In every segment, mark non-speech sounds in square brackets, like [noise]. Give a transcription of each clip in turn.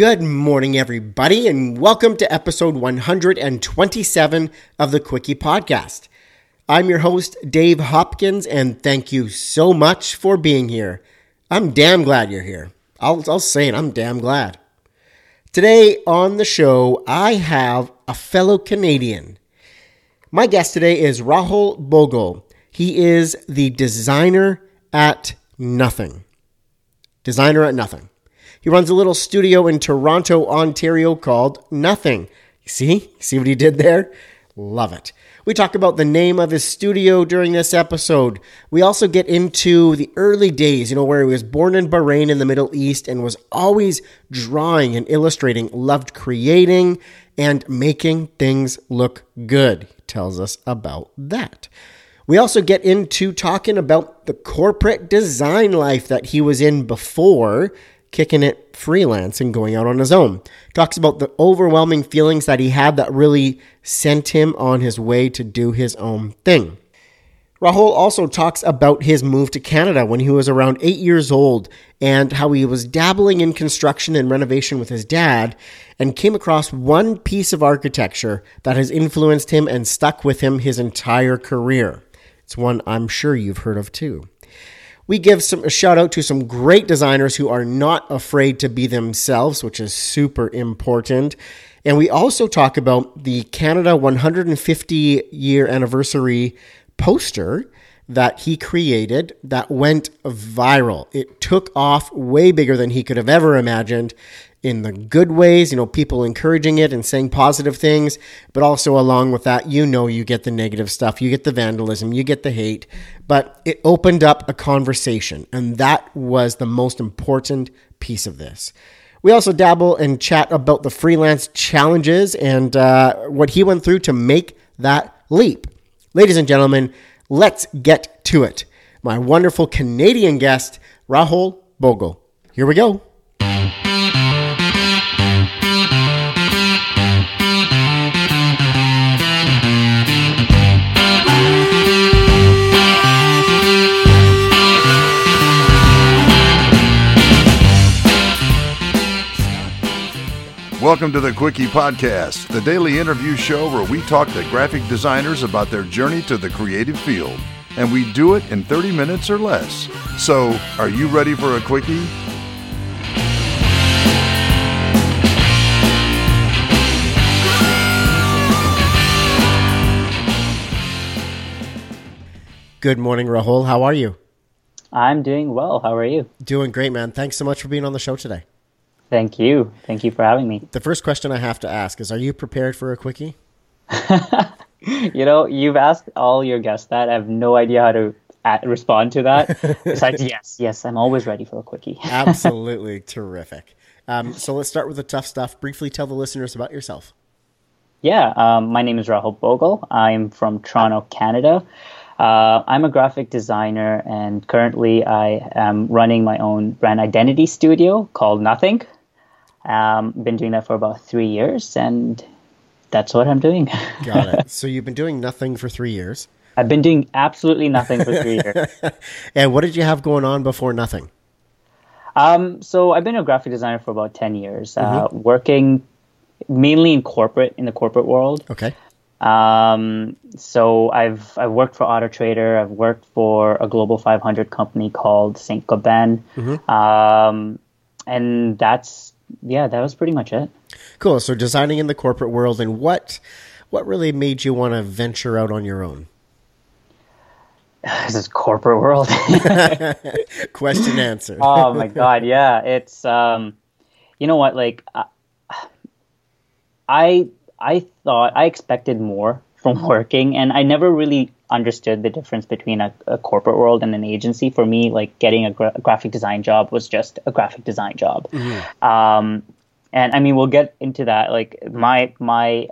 Good morning, everybody, and welcome to episode 127 of the Quickie Podcast. I'm your host, Dave Hopkins, and thank you so much for being here. I'm damn glad you're here. I'll, I'll say it, I'm damn glad. Today on the show, I have a fellow Canadian. My guest today is Rahul Bhogal. He is the designer at Nothing. Designer at Nothing. He runs a little studio in Toronto, Ontario called Nothing. See? See what he did there? Love it. We talk about the name of his studio during this episode. We also get into the early days, you know, where he was born in Bahrain in the Middle East and was always drawing and illustrating, loved creating and making things look good. He tells us about that. We also get into talking about the corporate design life that he was in before kicking it freelance and going out on his own. Talks about the overwhelming feelings that he had that really sent him on his way to do his own thing. Rahul also talks about his move to Canada when he was around eight years old and how he was dabbling in construction and renovation with his dad and came across one piece of architecture that has influenced him and stuck with him his entire career. It's one I'm sure you've heard of too we give some a shout out to some great designers who are not afraid to be themselves, which is super important. And we also talk about the Canada 150 year anniversary poster that he created that went viral. It took off way bigger than he could have ever imagined in the good ways, you know, people encouraging it and saying positive things, but also along with that, you know, you get the negative stuff, you get the vandalism, you get the hate, but it opened up a conversation, and that was the most important piece of this. We also dabble and chat about the freelance challenges and uh, what he went through to make that leap. Ladies and gentlemen, let's get to it. My wonderful Canadian guest, Rahul Bhogal. Here we go. Welcome to the Quickie Podcast, the daily interview show where we talk to graphic designers about their journey to the creative field. And we do it in 30 minutes or less. So, are you ready for a Quickie? Good morning, Rahul. How are you? I'm doing well. How are you? Doing great, man. Thanks so much for being on the show today. Thank you. Thank you for having me. The first question I have to ask is Are you prepared for a quickie? [laughs] you know, you've asked all your guests that. I have no idea how to at, respond to that. [laughs] Besides, yes, yes, I'm always ready for a quickie. [laughs] Absolutely terrific. Um, so let's start with the tough stuff. Briefly tell the listeners about yourself. Yeah, um, my name is Rahul Bhogal. I'm from Toronto, Canada. Uh, I'm a graphic designer, and currently I am running my own brand identity studio called Nothing. Um, been doing that for about three years, and that's what I'm doing. [laughs] Got it. So you've been doing nothing for three years. I've been doing absolutely nothing for three years. [laughs] and what did you have going on before nothing? Um, so I've been a graphic designer for about ten years, uh, mm-hmm. working mainly in corporate in the corporate world. Okay. Um, so I've I've worked for Auto Trader. I've worked for a global 500 company called Saint Gobain, mm-hmm. um, and that's yeah, that was pretty much it. Cool. So designing in the corporate world, and what what really made you want to venture out on your own? [sighs] This is corporate world. [laughs] [laughs] Question answered. [laughs] oh my god, yeah. It's um, you know what? Like, uh, [sighs] I I thought I expected more from working, and I never really understood the difference between a, a, corporate world and an agency. For me, like getting a, gra- graphic design job was just a graphic design job. Mm-hmm. Um, and I mean, we'll get into that. Like my my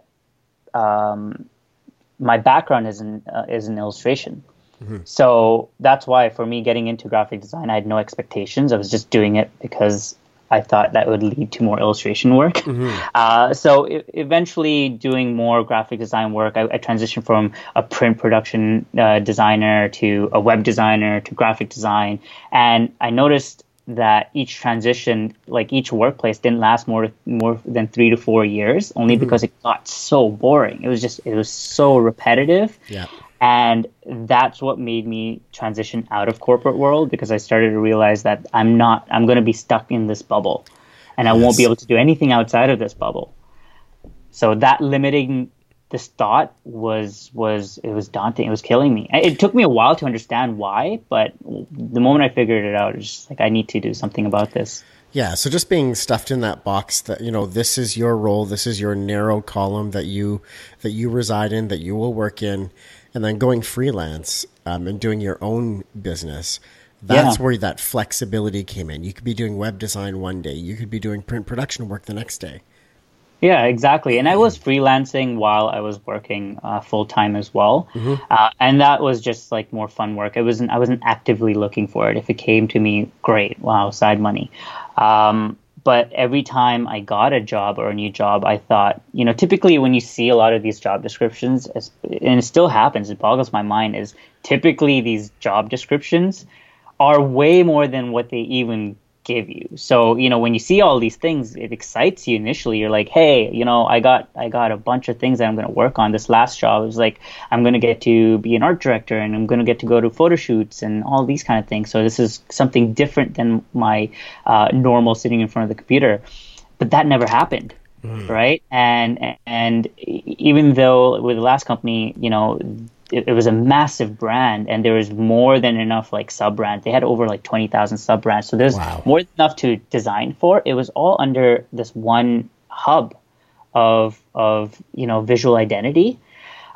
um, my background is in uh, is in illustration. Mm-hmm. So that's why for me getting into graphic design, I had no expectations. I was just doing it because I thought that would lead to more illustration work. Mm-hmm. [laughs] Uh, so I- eventually, doing more graphic design work, I, I transitioned from a print production uh, designer to a web designer to graphic design, and I noticed that each transition, like each workplace, didn't last more more than three to four years, only mm-hmm. because it got so boring. It was just it was so repetitive. Yeah. And that's what made me transition out of corporate world because I started to realize that I'm not I'm going to be stuck in this bubble, and I yes. won't be able to do anything outside of this bubble. So that limiting this thought was was it was daunting. It was killing me. It took me a while to understand why, but the moment I figured it out, it was just like I need to do something about this. Yeah, so just being stuffed in that box that you know this is your role, this is your narrow column that you that you reside in, that you will work in, and then going freelance um, and doing your own business. That's yeah. where that flexibility came in. You could be doing web design one day, you could be doing print production work the next day. Yeah, exactly. And I was freelancing while I was working uh, full time as well, mm-hmm. uh, and that was just like more fun work. I wasn't I wasn't actively looking for it. If it came to me, great, wow, side money. Um, but every time I got a job or a new job, I thought, you know, typically when you see a lot of these job descriptions, and it still happens, it boggles my mind, is typically these job descriptions are way more than what they even give you. So, you know, when you see all these things, it excites you initially. You're like, hey, you know, I got I got a bunch of things that I'm going to work on. This last job was like, I'm going to get to be an art director and I'm going to get to go to photo shoots and all these kind of things. So this is something different than my uh, normal sitting in front of the computer. But that never happened. Mm. Right. And, and even though with the last company, you know, it, it, was a massive brand and there was more than enough like sub brands they had over like 20,000 sub brands so there's wow. more than enough to design for. It was all under this one hub of of you know visual identity.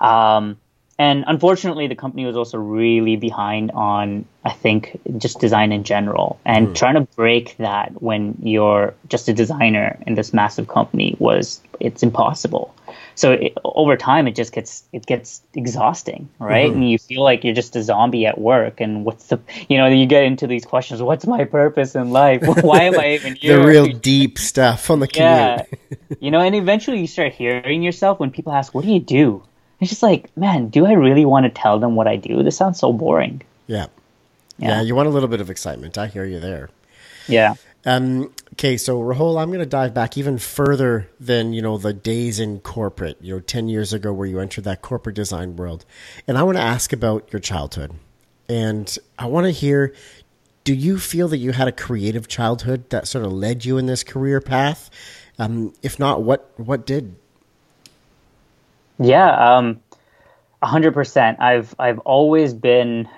Um, and unfortunately the company was also really behind on i think just design in general. And mm. trying to break that when you're just a designer in this massive company was it's impossible so it, over time it just gets it gets exhausting right? Mm-hmm. and you feel like you're just a zombie at work and what's the you know you get into these questions what's my purpose in life? [laughs] Why am i even here? the real deep stuff on the commute. Yeah you know and eventually you start hearing yourself when people ask what do you do? It's just like man do i really want to tell them what i do? This sounds so boring. Yeah. Yeah, yeah you want a little bit of excitement. I hear you there. Yeah um, okay, so Rahul, I'm going to dive back even further than you know the days in corporate. You know, ten years ago where you entered that corporate design world, and I want to ask about your childhood, and I want to hear. Do you feel that you had a creative childhood that sort of led you in this career path? Um, if not, what what did? Yeah, um, hundred percent. I've I've always been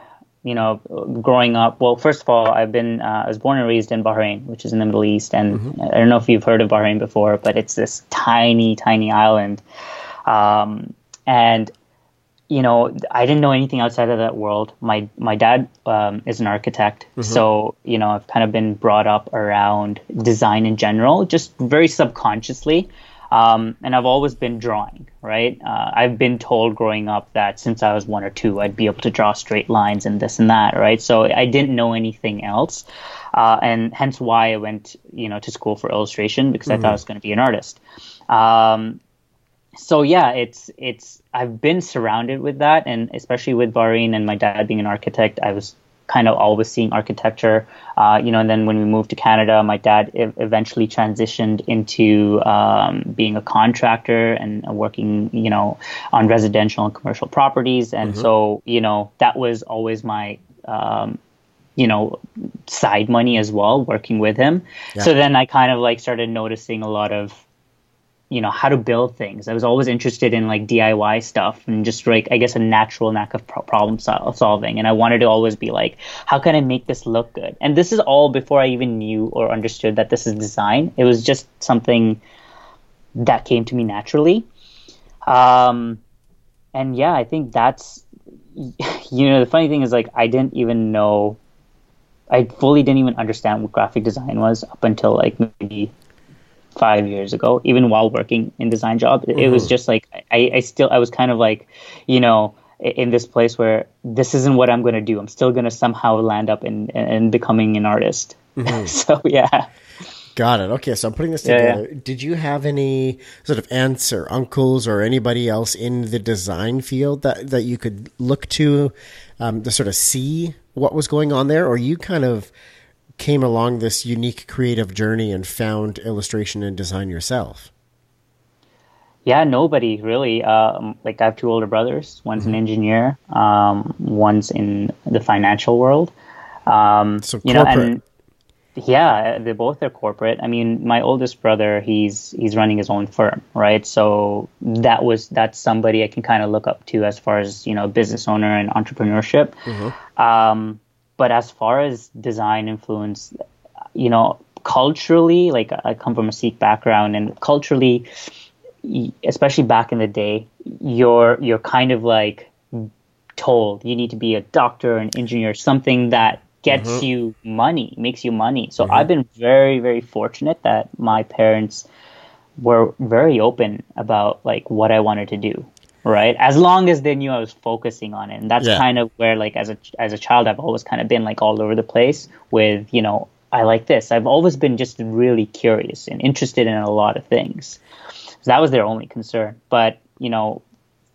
you know, growing up, well, first of all, I've been, uh, I was born and raised in Bahrain, which is in the Middle East. And mm-hmm. I don't know if you've heard of Bahrain before, but it's this tiny, tiny island. Um, and, you know, I didn't know anything outside of that world. My, my dad um, is an architect. Mm-hmm. So, you know, I've kind of been brought up around design in general, just very subconsciously. Um, and I've always been drawing, right? Uh, I've been told growing up that since I was one or two, I'd be able to draw straight lines and this and that, right? So I didn't know anything else, uh, and hence why I went, you know, to school for illustration because mm-hmm. I thought I was going to be an artist. Um, so yeah, it's it's I've been surrounded with that, and especially with Bahrain and my dad being an architect, I was kind of always seeing architecture. Uh, you know, and then when we moved to Canada, my dad e- eventually transitioned into um, being a contractor and working, you know, on residential and commercial properties. And mm-hmm. so, you know, that was always my um, you know side money as well working with him yeah. so then i kind of like started noticing a lot of you know how to build things. I was always interested in like DIY stuff and just like I guess a natural knack of pro- problem solving. And I wanted to always be like, how can I make this look good? And this is all before I even knew or understood that this is design. It was just something that came to me naturally. Um, and yeah, I think that's [laughs] you know the funny thing is like I didn't even know. I fully didn't even understand what graphic design was up until like maybe five years ago, even while working in design job. Mm-hmm. It was mm-hmm. just like I, I still I was kind of like, you know, in this place where this isn't what I'm going to do. I'm still going to somehow land up in in becoming an artist. Mm-hmm. [laughs] so yeah. Got it. Okay, so I'm putting this together. Yeah, yeah. Did you have any sort of aunts or uncles or anybody else in the design field that, that you could look to um, to sort of see what was going on there, or you kind of came along this unique creative journey and found illustration and design yourself? Yeah, nobody really. Um, like I have two older brothers. One's mm-hmm. an engineer. Um, one's in the financial world. Um, so corporate. You know, and yeah, they both are corporate. I mean, my oldest brother, he's he's running his own firm, right? So that was that's somebody I can kind of look up to as far as you know, business owner and entrepreneurship. Mm-hmm. Um, but as far as design influence, you know, culturally, like I come from a Sikh background, and culturally, especially back in the day, you're you're kind of like told you need to be a doctor, an engineer, something that gets mm-hmm. you money, makes you money. So mm-hmm. I've been very, very fortunate that my parents were very open about like what I wanted to do. Right. As long as they knew I was focusing on it. And that's yeah. kind of where like as a as a child I've always kind of been like all over the place with, you know, I like this. I've always been just really curious and interested in a lot of things. So that was their only concern. But, you know,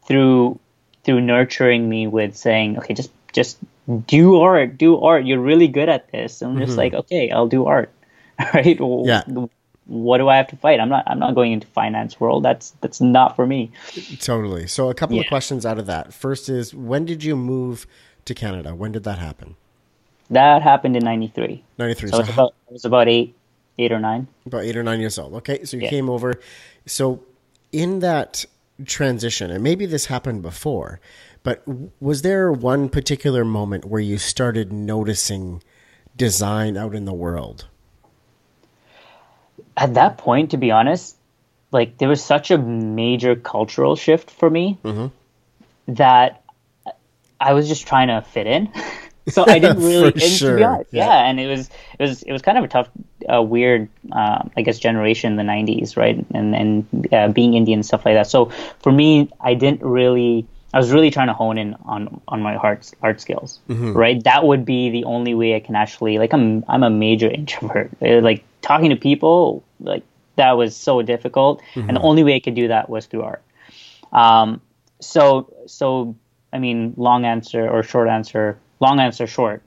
through through nurturing me with saying, okay, just just do art, do art. You're really good at this. I'm just mm-hmm. like, okay, I'll do art. [laughs] right? Yeah. What do I have to fight? I'm not. I'm not going into finance world. That's that's not for me. Totally. So a couple yeah. of questions out of that. First is, when did you move to Canada? When did that happen? That happened in '93. '93. So, so I was about I was about eight, eight or nine. About eight or nine years old. Okay, so you yeah. came over. So in that transition, and maybe this happened before, but was there one particular moment where you started noticing design out in the world? At that point, to be honest, like there was such a major cultural shift for me mm-hmm. that I was just trying to fit in. [laughs] so I didn't [laughs] really, sure. honest, yeah. yeah. and it was it was it was kind of a tough, uh, weird, uh, I guess, generation in the '90s, right? And and uh, being Indian and stuff like that. So for me, I didn't really I was really trying to hone in on on my art art skills, mm-hmm. right? That would be the only way I can actually like I'm I'm a major [laughs] introvert. Uh, like talking to people, like that was so difficult, mm-hmm. and the only way I could do that was through art. Um, so so I mean, long answer or short answer. Long answer short.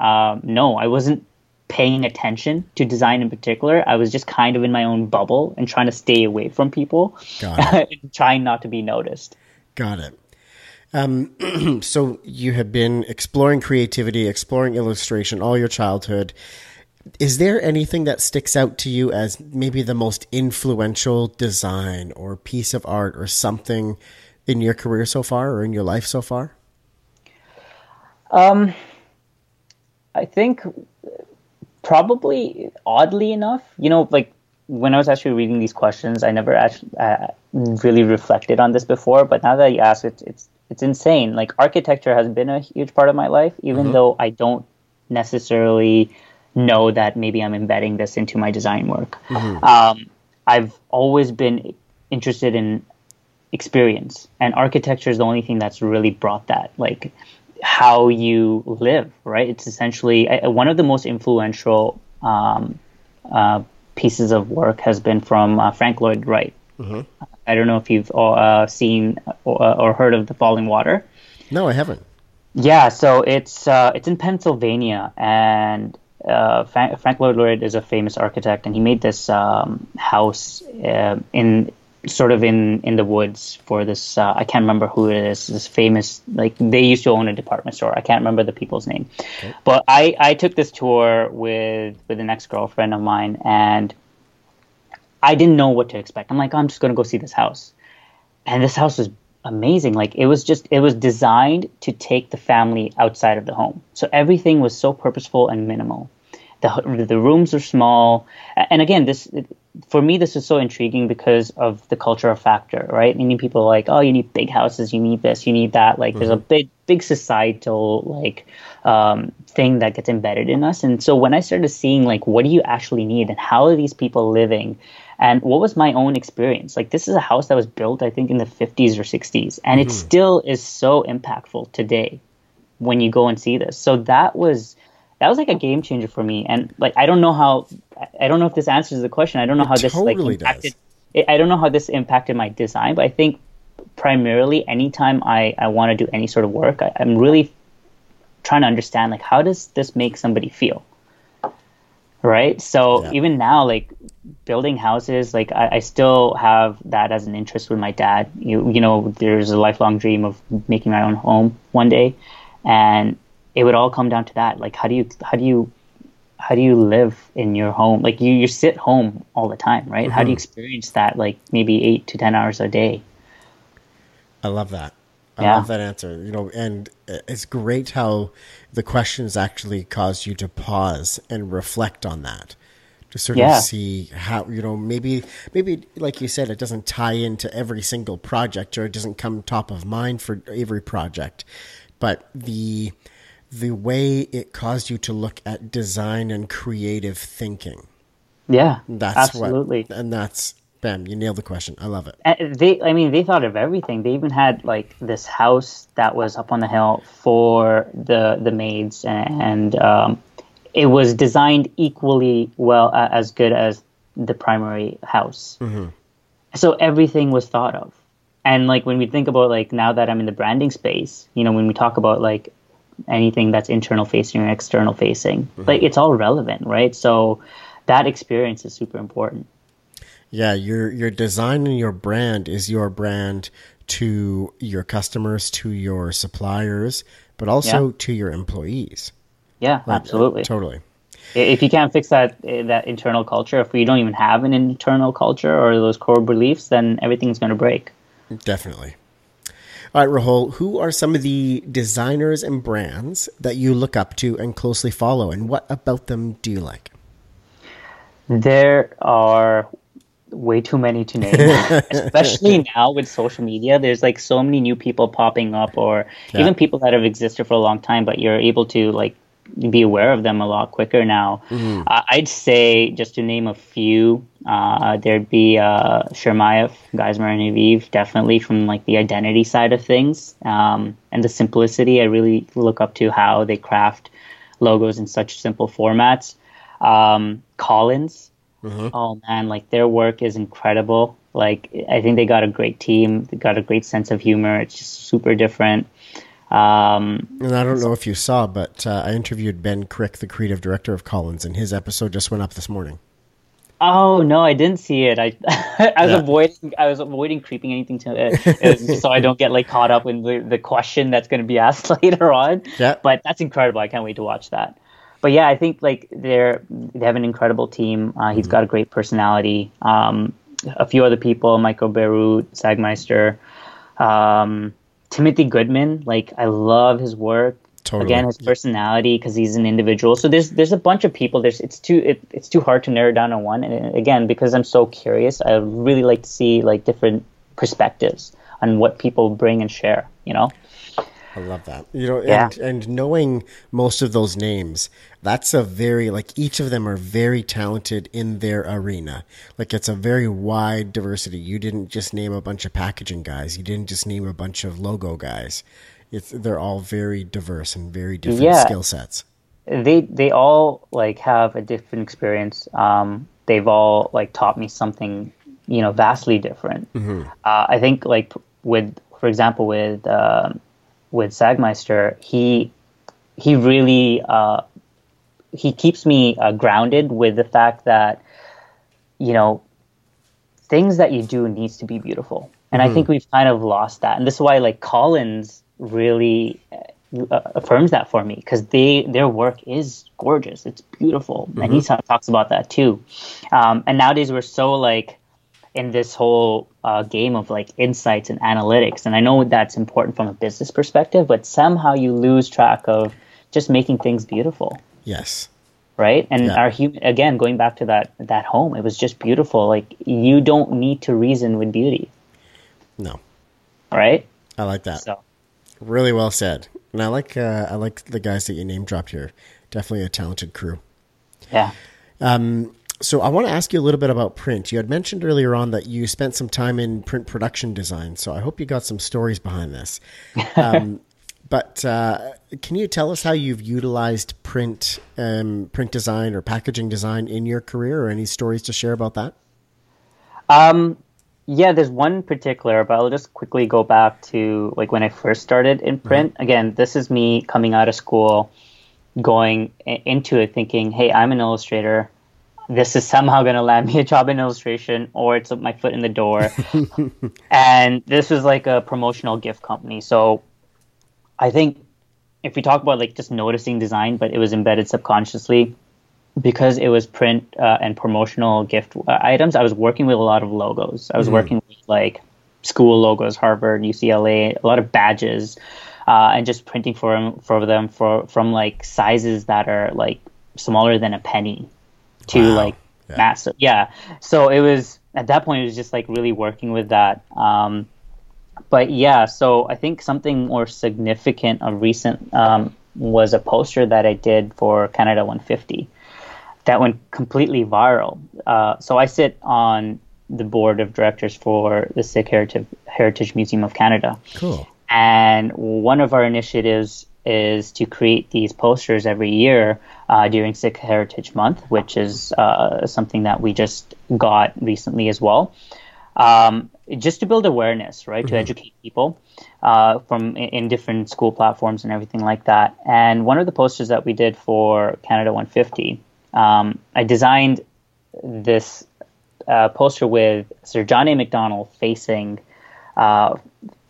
Um, no, I wasn't paying attention to design in particular. I was just kind of in my own bubble and trying to stay away from people, [laughs] trying not to be noticed. Got it. Um, [clears throat] so you have been exploring creativity, exploring illustration all your childhood. Is there anything that sticks out to you as maybe the most influential design or piece of art or something in your career so far or in your life so far? Um, I think probably oddly enough, you know, like when I was actually reading these questions, I never actually uh, really reflected on this before. But now that you ask it, it's it's insane. Like architecture has been a huge part of my life, even mm-hmm. though I don't necessarily know that maybe I'm embedding this into my design work. Mm-hmm. Um, I've always been interested in experience, and architecture is the only thing that's really brought that. Like how you live, right? It's essentially uh, one of the most influential um, uh, pieces of work has been from uh, Frank Lloyd Wright. Mm-hmm. I don't know if you've uh, seen or, uh, or, heard of the Falling Water. No, I haven't. Yeah, so it's uh, it's in Pennsylvania, and uh, Frank, Frank Lloyd Wright is a famous architect, and he made this um, house uh, in sort of in in the woods for this. Uh, I can't remember who it is. This famous like they used to own a department store. I can't remember the people's name, okay. but I I took this tour with with an ex girlfriend of mine, and I didn't know what to expect. I'm like, I'm just going to go see this house. And this house was amazing. Like it was just, it was designed to take the family outside of the home. So everything was so purposeful and minimal. The, the rooms are small. And again, this, for me, this is so intriguing because of the cultural factor, right? Many people are like, oh, you need big houses, you need this, you need that. Like, mm-hmm. there's a mm-hmm. big, big societal like um, thing that gets embedded in us. And so when I started seeing like, what do you actually need, and how are these people living, and what was my own experience? Like this is a house that was built i think in the 50s or 60s and mm-hmm. it still is so impactful today when you go and see this. So that was that was like a game changer for me. And like i don't know how i don't know if this answers the question. I don't know it how this totally like impacted does. i don't know how this impacted my design but i think primarily anytime i i want to do any sort of work I, i'm really trying to understand like how does this make somebody feel right? So Yeah. even now, like building houses, like I, I still have that as an interest with my dad. You you know, there's a lifelong dream of making my own home one day, and it would all come down to that. Like, how do you how do you how do you live in your home? Like you you sit home all the time, right? How do you mm-hmm. experience that? Like maybe eight to ten hours a day. I love that. I Yeah. love that answer. You know, and it's great how the questions actually cause you to pause and reflect on that. To sort Yeah. of see how you know maybe maybe like you said it doesn't tie into every single project or it doesn't come top of mind for every project, but the the way it caused you to look at design and creative thinking. Yeah, That's absolutely. what, and that's bam. You nailed the question. I love it. And they i mean they thought of everything they even had like this house that was up on the hill for the the maids and um, it was designed equally well uh, as good as the primary house so everything was thought of and like when we think about like now that i'm in the branding space you know when we talk about like anything that's internal facing or external facing like it's all relevant right so that experience is super important Yeah, your your design and your brand is your brand to your customers, to your suppliers, but also Yeah. to your employees. yeah absolutely Totally. if you can't fix that eh, that internal culture, if we don't even have an internal culture or those core beliefs, then everything's going to break. Definitely. All right, Rahul, who are some of the designers and brands that you look up to and closely follow, and what about them do you like? There are way too many to name, [laughs] especially now with social media. There's like so many new people popping up, or Yeah. even people that have existed for a long time, but you're able to like be aware of them a lot quicker now. Uh, I'd say just to name a few, uh, there'd be uh, Chermayeff, Geismar and Haviv, definitely from like the identity side of things um, and the simplicity. I really look up to how they craft logos in such simple formats. Um, Collins, oh man, like their work is incredible. Like I think they got a great team. They got a great sense of humor. It's just super different. Um, And I don't know if you saw, but uh, I interviewed Ben Crick, the creative director of Collins, and his episode just went up this morning. Oh no, I didn't see it. I [laughs] I was Yeah. avoiding I was avoiding creeping anything to it, so I don't get like caught up in the, the question that's going to be asked [laughs] later on. Yeah. But that's incredible. I can't wait to watch that. But yeah, I think like they're they have an incredible team. Uh, he's got a great personality. Um, a few other people, Michael Bierut, Sagmeister, um, Timothy Goodman. Like I love his work. Totally. Again, his personality because he's an individual. So there's there's a bunch of people. There's it's too it, it's too hard to narrow down on one. And again, because I'm so curious, I really like to see like different perspectives on what people bring and share. You know. I love that. You know, Yeah. and, and knowing most of those names, that's a very like each of them are very talented in their arena. Like it's a very wide diversity. You didn't just name a bunch of packaging guys. You didn't just name a bunch of logo guys. It's they're all very diverse and very different Yeah. skill sets. they they all like have a different experience. Um, they've all like taught me something, you know, vastly different. Uh, I think like with, for example, with um with Sagmeister, he he really uh, he keeps me uh, grounded with the fact that you know things that you do needs to be beautiful. And i think we've kind of lost that. And this is why like collins really uh, affirms that for me because they their work is gorgeous. It's beautiful. And he talks about that too. Um, and nowadays we're so like in this whole uh, game of like insights and analytics and i know that's important from a business perspective but somehow you lose track of just making things beautiful Yes. right and Yeah. our human again going back to that that home it was just beautiful like you don't need to reason with beauty No. right I like that. so Really well said. And I like uh, I like the guys that you name dropped here. Definitely a talented crew. yeah So I want to ask you a little bit about print. You had mentioned earlier on that you spent some time in print production design. So I hope you got some stories behind this. [laughs] Um, but uh, can you tell us how you've utilized print, um, print design or packaging design in your career, or any stories to share about that? Um, yeah, there's one particular, but I'll just quickly go back to like when I first started in print. Again, this is me coming out of school, going into it thinking, "Hey, I'm an illustrator. This is somehow going to land me a job in illustration or it's my foot in the door. [laughs] and this was like a promotional gift company. So I think if we talk about like just noticing design, but it was embedded subconsciously because it was print uh, and promotional gift uh, items. I was working with a lot of logos. I was mm-hmm. working with like school logos, Harvard, UCLA, a lot of badges, uh, and just printing for them for them for from like sizes that are like smaller than a penny to wow. like yeah. massive. Yeah. So it was at that point it was just like really working with that. Um, but yeah, so I think something more significant of recent um, was a poster that I did for Canada 150 that went completely viral. Uh, so I sit on the board of directors for the Sikh Heritage, Heritage Museum of Canada. Cool. And one of our initiatives is to create these posters every year uh, during Sikh Heritage Month, which is uh, something that we just got recently as well. Um, just to build awareness, right? Mm-hmm. To educate people uh, from in, different school platforms and everything like that. And one of the posters that we did for Canada 150, um, I designed this uh, poster with Sir John A. Macdonald facing uh,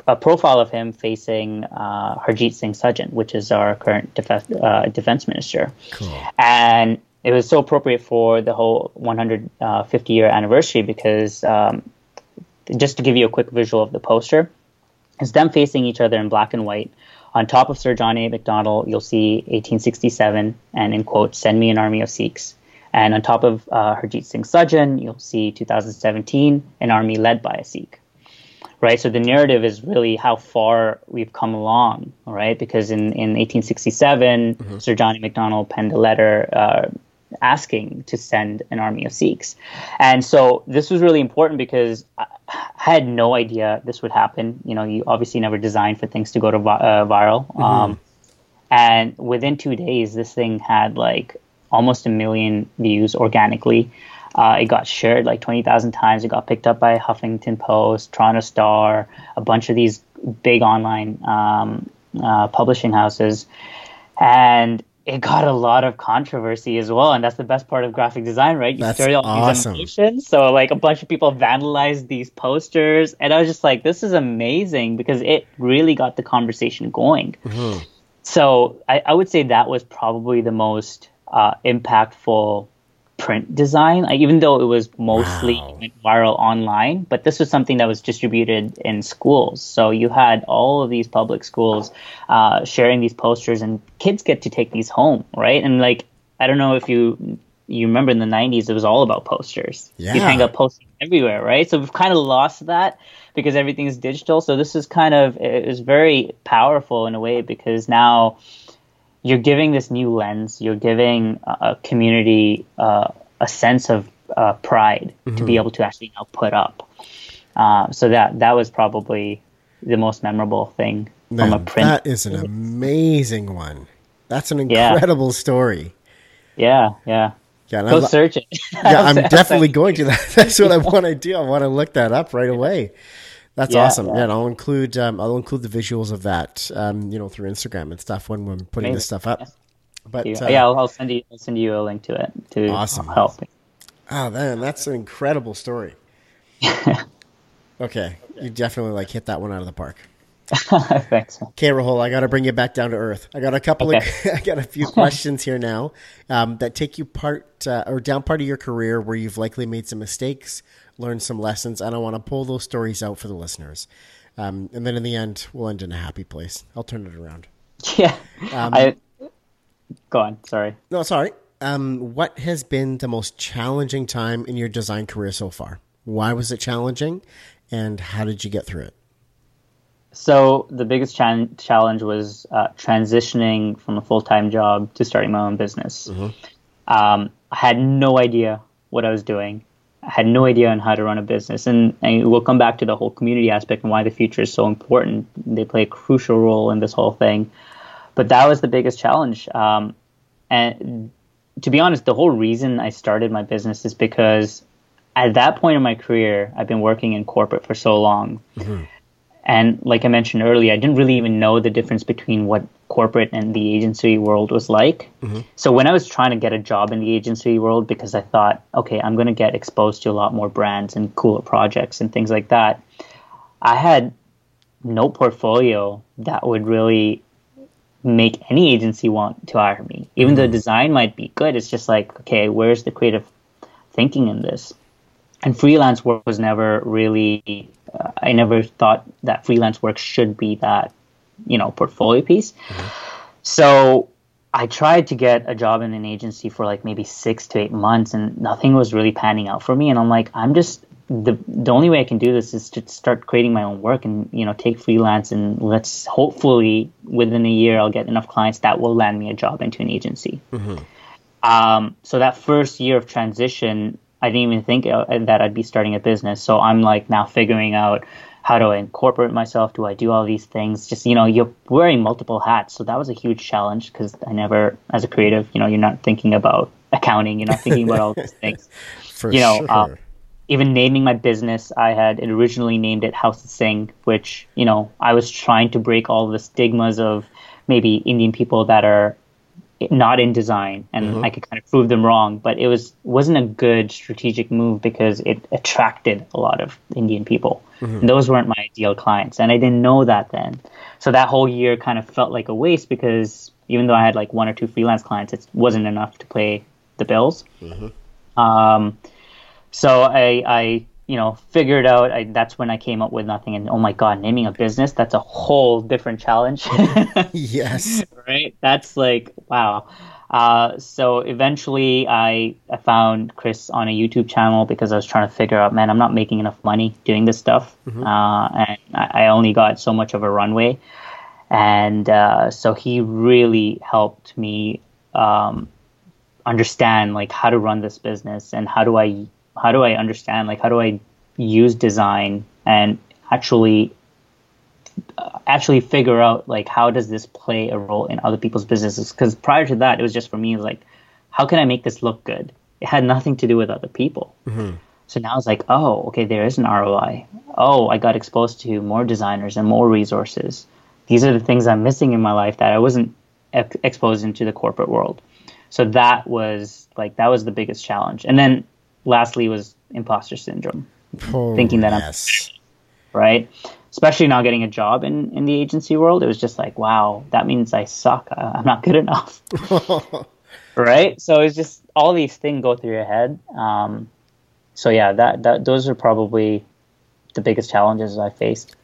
a profile of him facing uh, Harjit Singh Sajjan, which is our current def- uh, defense minister. Cool. And it was so appropriate for the whole 150 uh, year anniversary because um, just to give you a quick visual of the poster, it's them facing each other in black and white. On top of Sir John A. Macdonald, you'll see 1867 and in quote, send me an army of Sikhs. And on top of uh, Harjit Singh Sajjan, you'll see 2017, an army led by a Sikh right? So the narrative is really how far we've come along, right? Because in, in 1867, mm-hmm. Sir John A. Macdonald penned a letter uh, asking to send an army of Sikhs. And so this was really important because I had no idea this would happen. You know, you obviously never design for things to go to vi- uh, viral. Mm-hmm. Um, and within two days, this thing had like almost a million views organically. Uh, it got shared like 20,000 times. It got picked up by Huffington Post, Toronto Star, a bunch of these big online um, uh, publishing houses. And it got a lot of controversy as well. And that's the best part of graphic design, right? You that's all awesome. these animations. So, like, a bunch of people vandalized these posters. And I was just like, this is amazing because it really got the conversation going. Mm-hmm. So, I, I, would say that was probably the most uh, impactful print design, like, even though it was mostly wow. viral online. But this was something that was distributed in schools. So you had all of these public schools uh, sharing these posters, and kids get to take these home, right? And like, I don't know if you you remember in the 90s it was all about posters yeah. you'd hang up posters everywhere right so we've kind of lost that because everything is digital so this is kind of it was very powerful in a way because now you're giving this new lens. You're giving a community uh, a sense of uh, pride mm-hmm. to be mm-hmm. able to actually now put up. Uh, so that that was probably the most memorable thing Man, from a print. That is an amazing one. That's an incredible yeah. story. Yeah, yeah. Yeah, go I'm, search it. [laughs] yeah, I'm definitely going to. That. [laughs] That's what I want to do. I want to look that up right away. That's yeah, awesome. Yeah. yeah, I'll include um, I'll include the visuals of that, um, you know, through Instagram and stuff when we're putting Amazing. this stuff up. But uh, yeah, I'll, I'll, send you I'll send you a link to it to awesome. help. Oh man, that's an incredible story. [laughs] okay, you definitely like hit that one out of the park. I [laughs] thanks. Okay, Rahul, I got to bring you back down to earth. I got a couple okay. of, [laughs] I got a few questions here now um, that take you part uh, or down part of your career where you've likely made some mistakes learn some lessons, and I want to pull those stories out for the listeners. Um, and then in the end, we'll end in a happy place. I'll turn it around. [laughs] Yeah. Um, I, go on. Sorry. No, sorry. Um, what has been the most challenging time in your design career so far? Why was it challenging, and how did you get through it? So the biggest ch- challenge was uh, transitioning from a full time job to starting my own business. Mm-hmm. Um, I had no idea what I was doing had no idea on how to run a business. And, and, we'll come back to the whole community aspect and why the future is so important. They play a crucial role in this whole thing. But that was the biggest challenge. Um, and to be honest, the whole reason I started my business is because at that point in my career, I've been working in corporate for so long. Mm-hmm. And like I mentioned earlier, I didn't really even know the difference between what corporate and the agency world was like. Mm-hmm. So when I was trying to get a job in the agency world, because I thought, okay, I'm going to get exposed to a lot more brands and cooler projects and things like that, I had no portfolio that would really make any agency want to hire me. Even mm-hmm. though design might be good, it's just like, okay, where's the creative thinking in this? And freelance work was never really, uh, I never thought that freelance work should be that you know portfolio piece. Mm-hmm. So I tried to get a job in an agency for like maybe six to eight months, and nothing was really panning out for me. And I'm like, I'm just the the only way I can do this is to start creating my own work and you know take freelance and let's hopefully within a year I'll get enough clients that will land me a job into an agency. Mm-hmm. Um, so that first year of transition, I didn't even think uh, that I'd be starting a business. So I'm like now figuring out how do I incorporate myself? Do I do all these things? Just you know, you're wearing multiple hats, so that was a huge challenge because I never, as a creative, you know, you're not thinking about accounting, you're not thinking about all these [laughs] things. For you know, sure. um, even naming my business, I had originally named it House of Singh, which you know, I was trying to break all the stigmas of maybe Indian people that are not in design and mm-hmm. I could kind of prove them wrong but it was wasn't a good strategic move because it attracted a lot of Indian people mm-hmm. those weren't my ideal clients and I didn't know that then so that whole year kind of felt like a waste because even though I had like one or two freelance clients it wasn't enough to pay the bills mm-hmm. um, so I, I you know, figured out. I, that's when I came up with nothing. And oh my god, naming a business that's a whole different challenge. [laughs] yes. Right. That's like wow. Uh, so eventually, I, I found Chris on a YouTube channel because I was trying to figure out, man, I'm not making enough money doing this stuff, mm-hmm. uh, and I, I, only got so much of a runway, and uh, so he really helped me um, understand like how to run this business and how do I how do I understand? Like how do I use design and actually uh, actually figure out like how does this play a role in other people's businesses? Because prior to that it was just for me like how can I make this look good? It had nothing to do with other people. Mm-hmm. so now it's like oh okay there is an ROI oh I got exposed to more designers and more resources. These are the things I'm missing in my life that I wasn't ex- exposed into the corporate world. So that was like that was the biggest challenge. And then lastly was imposter syndrome, oh, thinking that yes. I'm right. Especially not getting a job in, in the agency world, it was just like, wow, that means I suck. I'm not good enough. [laughs] right? So it's just all these things go through your head. Um, so yeah, that, that those are probably the biggest challenges I faced.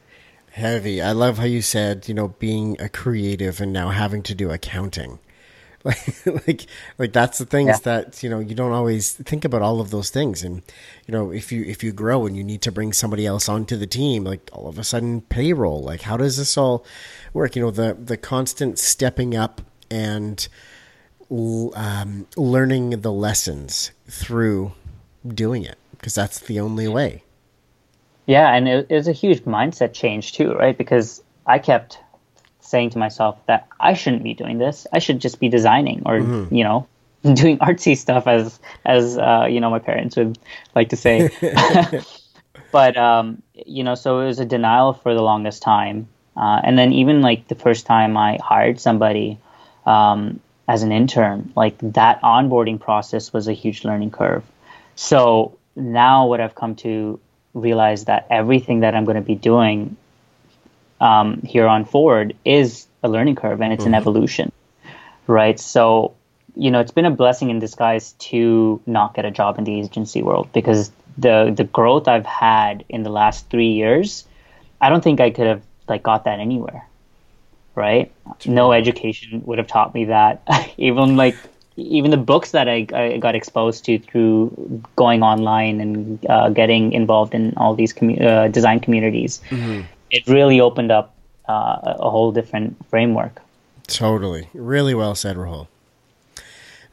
Heavy. I love how you said, you know, being a creative and now having to do accounting. [laughs] like like like that's the things yeah. that you know you don't always think about all of those things. And you know if you if you grow and you need to bring somebody else onto the team like all of a sudden payroll like how does this all work? You know the the constant stepping up and um, learning the lessons through doing it because that's the only way. Yeah and it, it was a huge mindset change too right? Because i kept saying to myself that I shouldn't be doing this. I should just be designing or mm-hmm. you know [laughs] doing artsy stuff as as uh, you know my parents would like to say. [laughs] but um, you know, so it was a denial for the longest time, uh, and then even like the first time I hired somebody um, as an intern, like that onboarding process was a huge learning curve. So now what I've come to realize that everything that I'm going to be doing um, here on forward is a learning curve and it's mm-hmm. an evolution, right? So, you know, it's been a blessing in disguise to not get a job in the agency world because the the growth I've had in the last three years, I don't think I could have like got that anywhere, right? No education would have taught me that. [laughs] even like even the books that I, I, got exposed to through going online and uh, getting involved in all these commu- uh, design communities. Mm-hmm it really opened up uh, a whole different framework. Totally. Really well said, Rahul.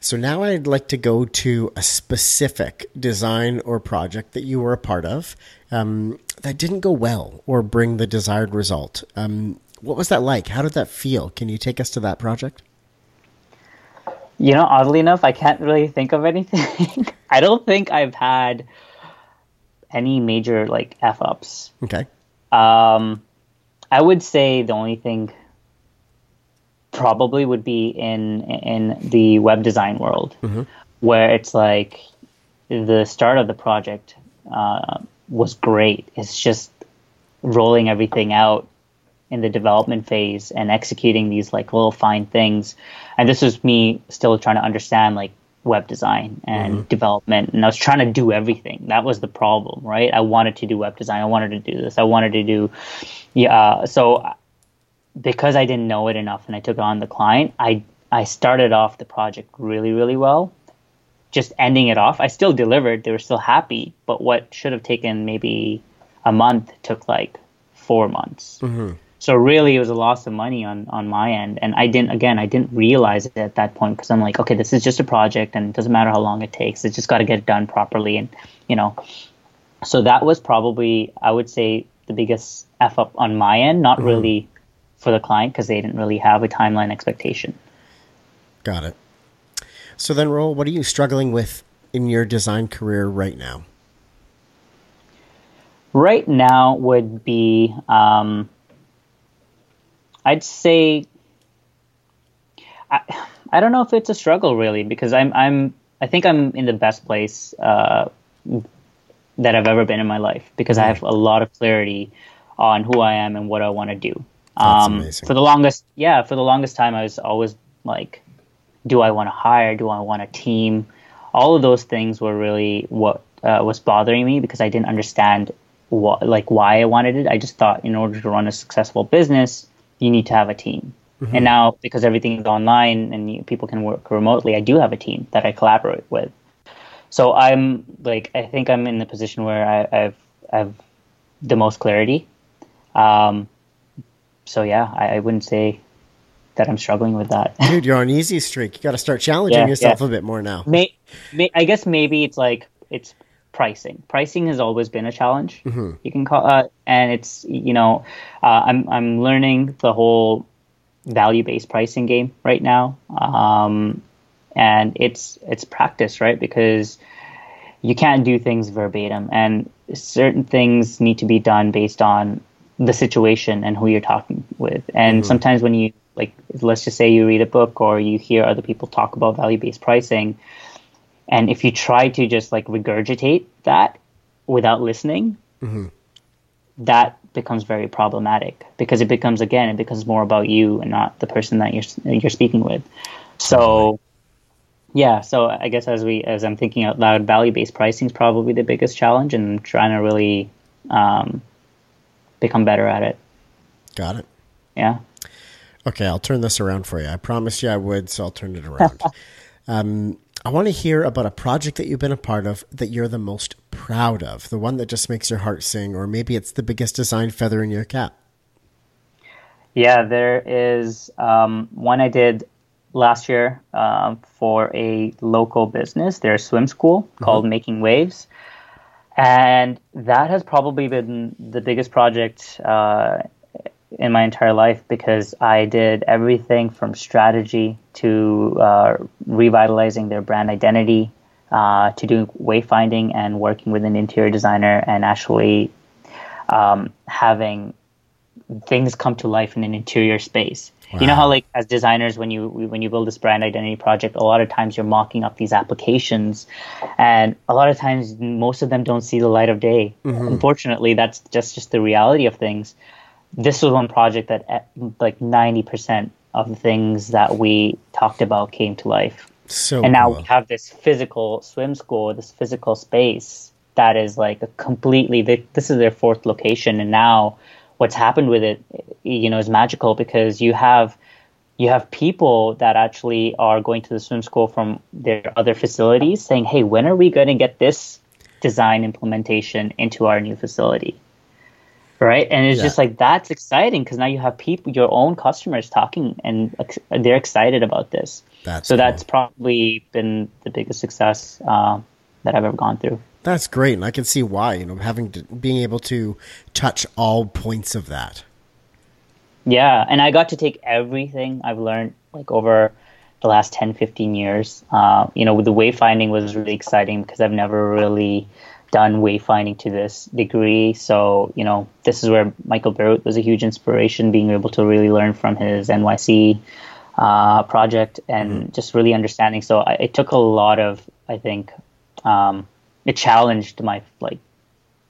So now I'd like to go to a specific design or project that you were a part of um, that didn't go well or bring the desired result. Um, what was that like? How did that feel? Can you take us to that project? You know, oddly enough, I can't really think of anything. [laughs] I don't think I've had any major like f ups. Okay. Um, I would say the only thing probably would be in in the web design world, mm-hmm. where it's like the start of the project uh, was great. It's just rolling everything out in the development phase and executing these like little fine things. And this was me still trying to understand like web design and mm-hmm. development and I was trying to do everything. That was the problem, right? I wanted to do web design. I wanted to do this. I wanted to do yeah, so because I didn't know it enough and I took on the client, I I started off the project really really well. Just ending it off, I still delivered. They were still happy, but what should have taken maybe a month took like 4 months. Mm-hmm. So really, it was a loss of money on on my end, and I didn't. Again, I didn't realize it at that point because I'm like, okay, this is just a project, and it doesn't matter how long it takes. It's just got to get done properly, and you know. So that was probably, I would say, the biggest f up on my end. Not mm-hmm. really for the client because they didn't really have a timeline expectation. Got it. So then, Rahul, what are you struggling with in your design career right now? Right now would be. Um, I'd say I, I don't know if it's a struggle really because I'm I'm I think I'm in the best place uh, that I've ever been in my life because I have a lot of clarity on who I am and what I want to do. Um, for the longest, yeah, for the longest time, I was always like, do I want to hire? Do I want a team? All of those things were really what uh, was bothering me because I didn't understand what like why I wanted it. I just thought in order to run a successful business, you need to have a team. Mm-hmm. And now, because everything is online and you, people can work remotely, I do have a team that I collaborate with. So I'm like, I think I'm in the position where I, have I've the most clarity. Um, so yeah, I, I, wouldn't say that I'm struggling with that. [laughs] Dude, you're on easy streak. You got to start challenging yeah, yourself yeah. a bit more now. May, may, I guess maybe it's like it's pricing. Pricing has always been a challenge. Mm-hmm. You can call, uh, and it's you know, uh, I'm I'm learning the whole value based pricing game right now, um, and it's it's practice, right? Because you can't do things verbatim, and certain things need to be done based on the situation and who you're talking with. And mm-hmm. sometimes when you like, let's just say you read a book or you hear other people talk about value based pricing and if you try to just like regurgitate that without listening, mm-hmm. that becomes very problematic because it becomes again it becomes more about you and not the person that you're you're speaking with. So yeah, so I guess as we as I'm thinking out loud, value based pricing is probably the biggest challenge, and I'm trying to really um, become better at it. Got it. Yeah. Okay, I'll turn this around for you. I promised you I would, so I'll turn it around. [laughs] um, I want to hear about a project that you've been a part of that you're the most proud of, the one that just makes your heart sing, or maybe it's the biggest design feather in your cap. Yeah, there is um, one I did last year um, for a local business, their swim school mm-hmm. called Making Waves. And that has probably been the biggest project uh, in my entire life because I did everything from strategy to uh, revitalizing their brand identity uh, to doing wayfinding and working with an interior designer and actually um, having things come to life in an interior space. Wow. You know how like as designers when you when you build this brand identity project a lot of times you're mocking up these applications and a lot of times most of them don't see the light of day. Mm-hmm. Unfortunately that's just just the reality of things this was one project that eh, like 90% of the things that we talked about came to life. So and now cool. we have this physical swim school, this physical space that is like a completely, this is their fourth location. And now what's happened with it, you know, is magical because you have, you have people that actually are going to the swim school from their other facilities saying, Hey, when are we going to get this design implementation into our new facility? Right? And it's yeah. just like that's exciting because now you have people your own customers talking and they're excited about this. That's so cool. that's probably been the biggest success uh, that i've ever gone through. That's great and i can see why you know having to being able to touch all points of that. Yeah and i got to take everything i've learned like over the last 10 15 years. Uh, you know the wayfinding was really exciting because i've never really done wayfinding to this degree. So, you know, this is where Michael Bierut was a huge inspiration, being able to really learn from his NYC uh, project and just really understanding. So I, it took a lot of, I think, um, it challenged my like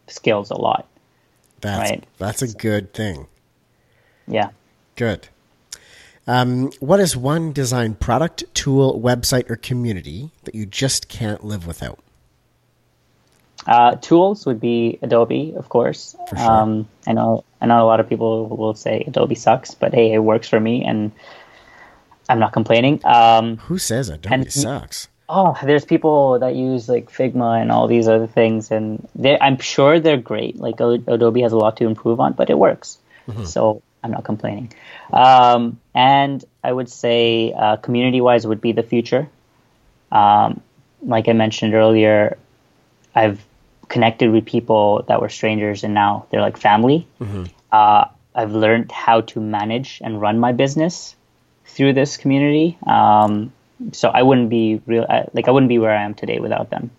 skills a lot. That's Right. that's a good thing. Yeah. Good. Um, what is one design product, tool, website, or community that you just can't live without? Uh, tools would be Adobe, of course. Sure. Um, I know I know a lot of people will say Adobe sucks, but hey, it works for me, and I'm not complaining. Um, Who says Adobe And- sucks? oh, there's people that use like Figma and all these other things, and they I'm sure they're great. Like Adobe has a lot to improve on, but it works. So I'm not complaining. Um, and I would say uh, community-wise would be the Futur. Um, like I mentioned earlier, I've connected with people that were strangers and now they're like family. Uh, I've learned how to manage and run my business through this community. Um, so I wouldn't be real, like I wouldn't be where I am today without them.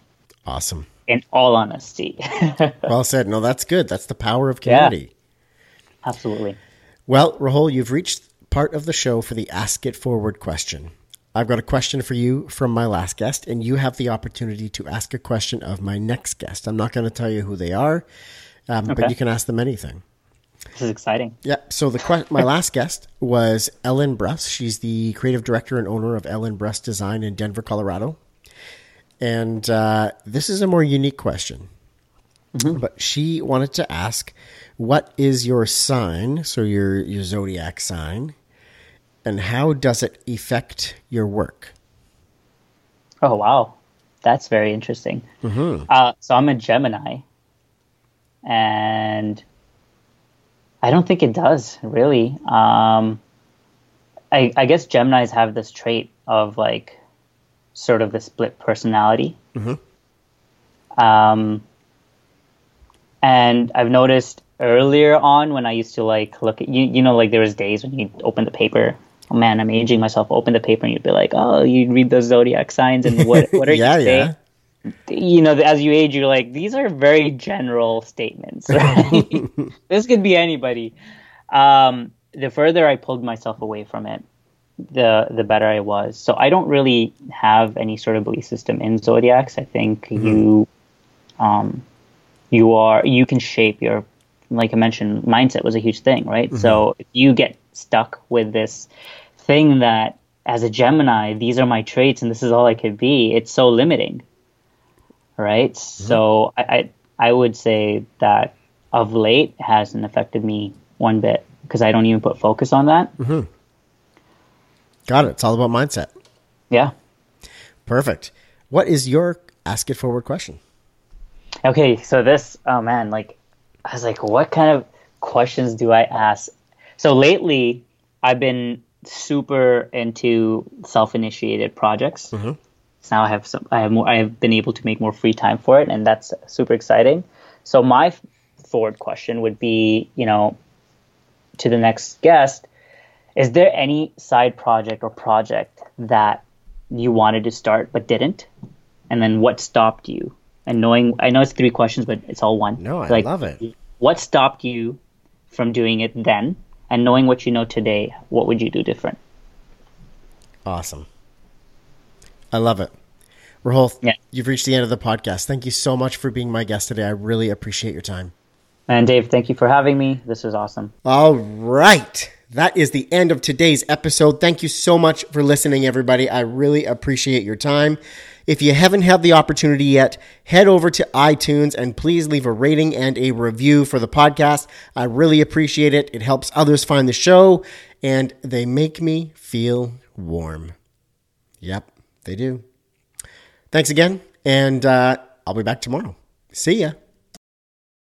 Awesome. In all honesty, [laughs] Well said. No, that's good. That's the power of Yeah. community. absolutely. Well, Rahul, you've reached part of the show for the Ask It Forward question. I've got a question for you from my last guest, and you have the opportunity to ask a question of my next guest. I'm not going to tell you who they are, um, but you can ask them anything. This is exciting. Yeah. So the que- my last guest was Ellen Bruss. She's the creative director and owner of Ellen Bruss Design in Denver, Colorado. And uh, this is a more unique question. But she wanted to ask, "What is your sign? So your your zodiac sign, and how does it affect your work?" Oh wow, that's very interesting. Uh, so I'm a Gemini, and I don't think it does really. Um, I, I guess Gemini's have this trait of like sort of the split personality. Um, and I've noticed earlier on when I used to like look at you, you know, like there was days when you'd open the paper. Oh man, I'm aging myself. Open the paper and you'd be like, oh, you'd read those zodiac signs and what what are [laughs] Yeah, you saying? You know, as you age, you're like, these are very general statements. [laughs] Right? [laughs] this could be anybody. Um, the further I pulled myself away from it, the the better I was. So I don't really have any sort of belief system in zodiacs. I think you, um, you are you can shape your, like I mentioned, mindset was a huge thing, right? So if you get stuck with this thing that as a Gemini, these are my traits and this is all I could be, it's so limiting, right? Mm-hmm. So I, I I would say that of late hasn't affected me one bit because I don't even put focus on that. Mm-hmm. Got it. It's all about mindset. Yeah. Perfect. What is your ask it forward question? Okay, so this, oh man, like, I was like, what kind of questions do I ask? So lately, I've been super into self-initiated projects. Mm-hmm. So now I have some, I have more, I have been able to make more free time for it, and that's super exciting. So my forward question would be, you know, to the next guest, is there any side project or project that you wanted to start but didn't? And then what stopped you? And knowing, I know it's three questions, but it's all one. No, I Like, love it. What stopped you from doing it then? And knowing what you know today, what would you do different? Awesome. I love it. Rahul, Yeah. you've reached the end of the podcast. Thank you so much for being my guest today. I really appreciate your time. And Dave, thank you for having me. This was awesome. All right. That is the end of today's episode. Thank you so much for listening, everybody. I really appreciate your time. If you haven't had the opportunity yet, head over to iTunes and please leave a rating and a review for the podcast. I really appreciate it. It helps others find the show and they make me feel warm. Yep, they do. Thanks again, and uh, I'll be back tomorrow. See ya.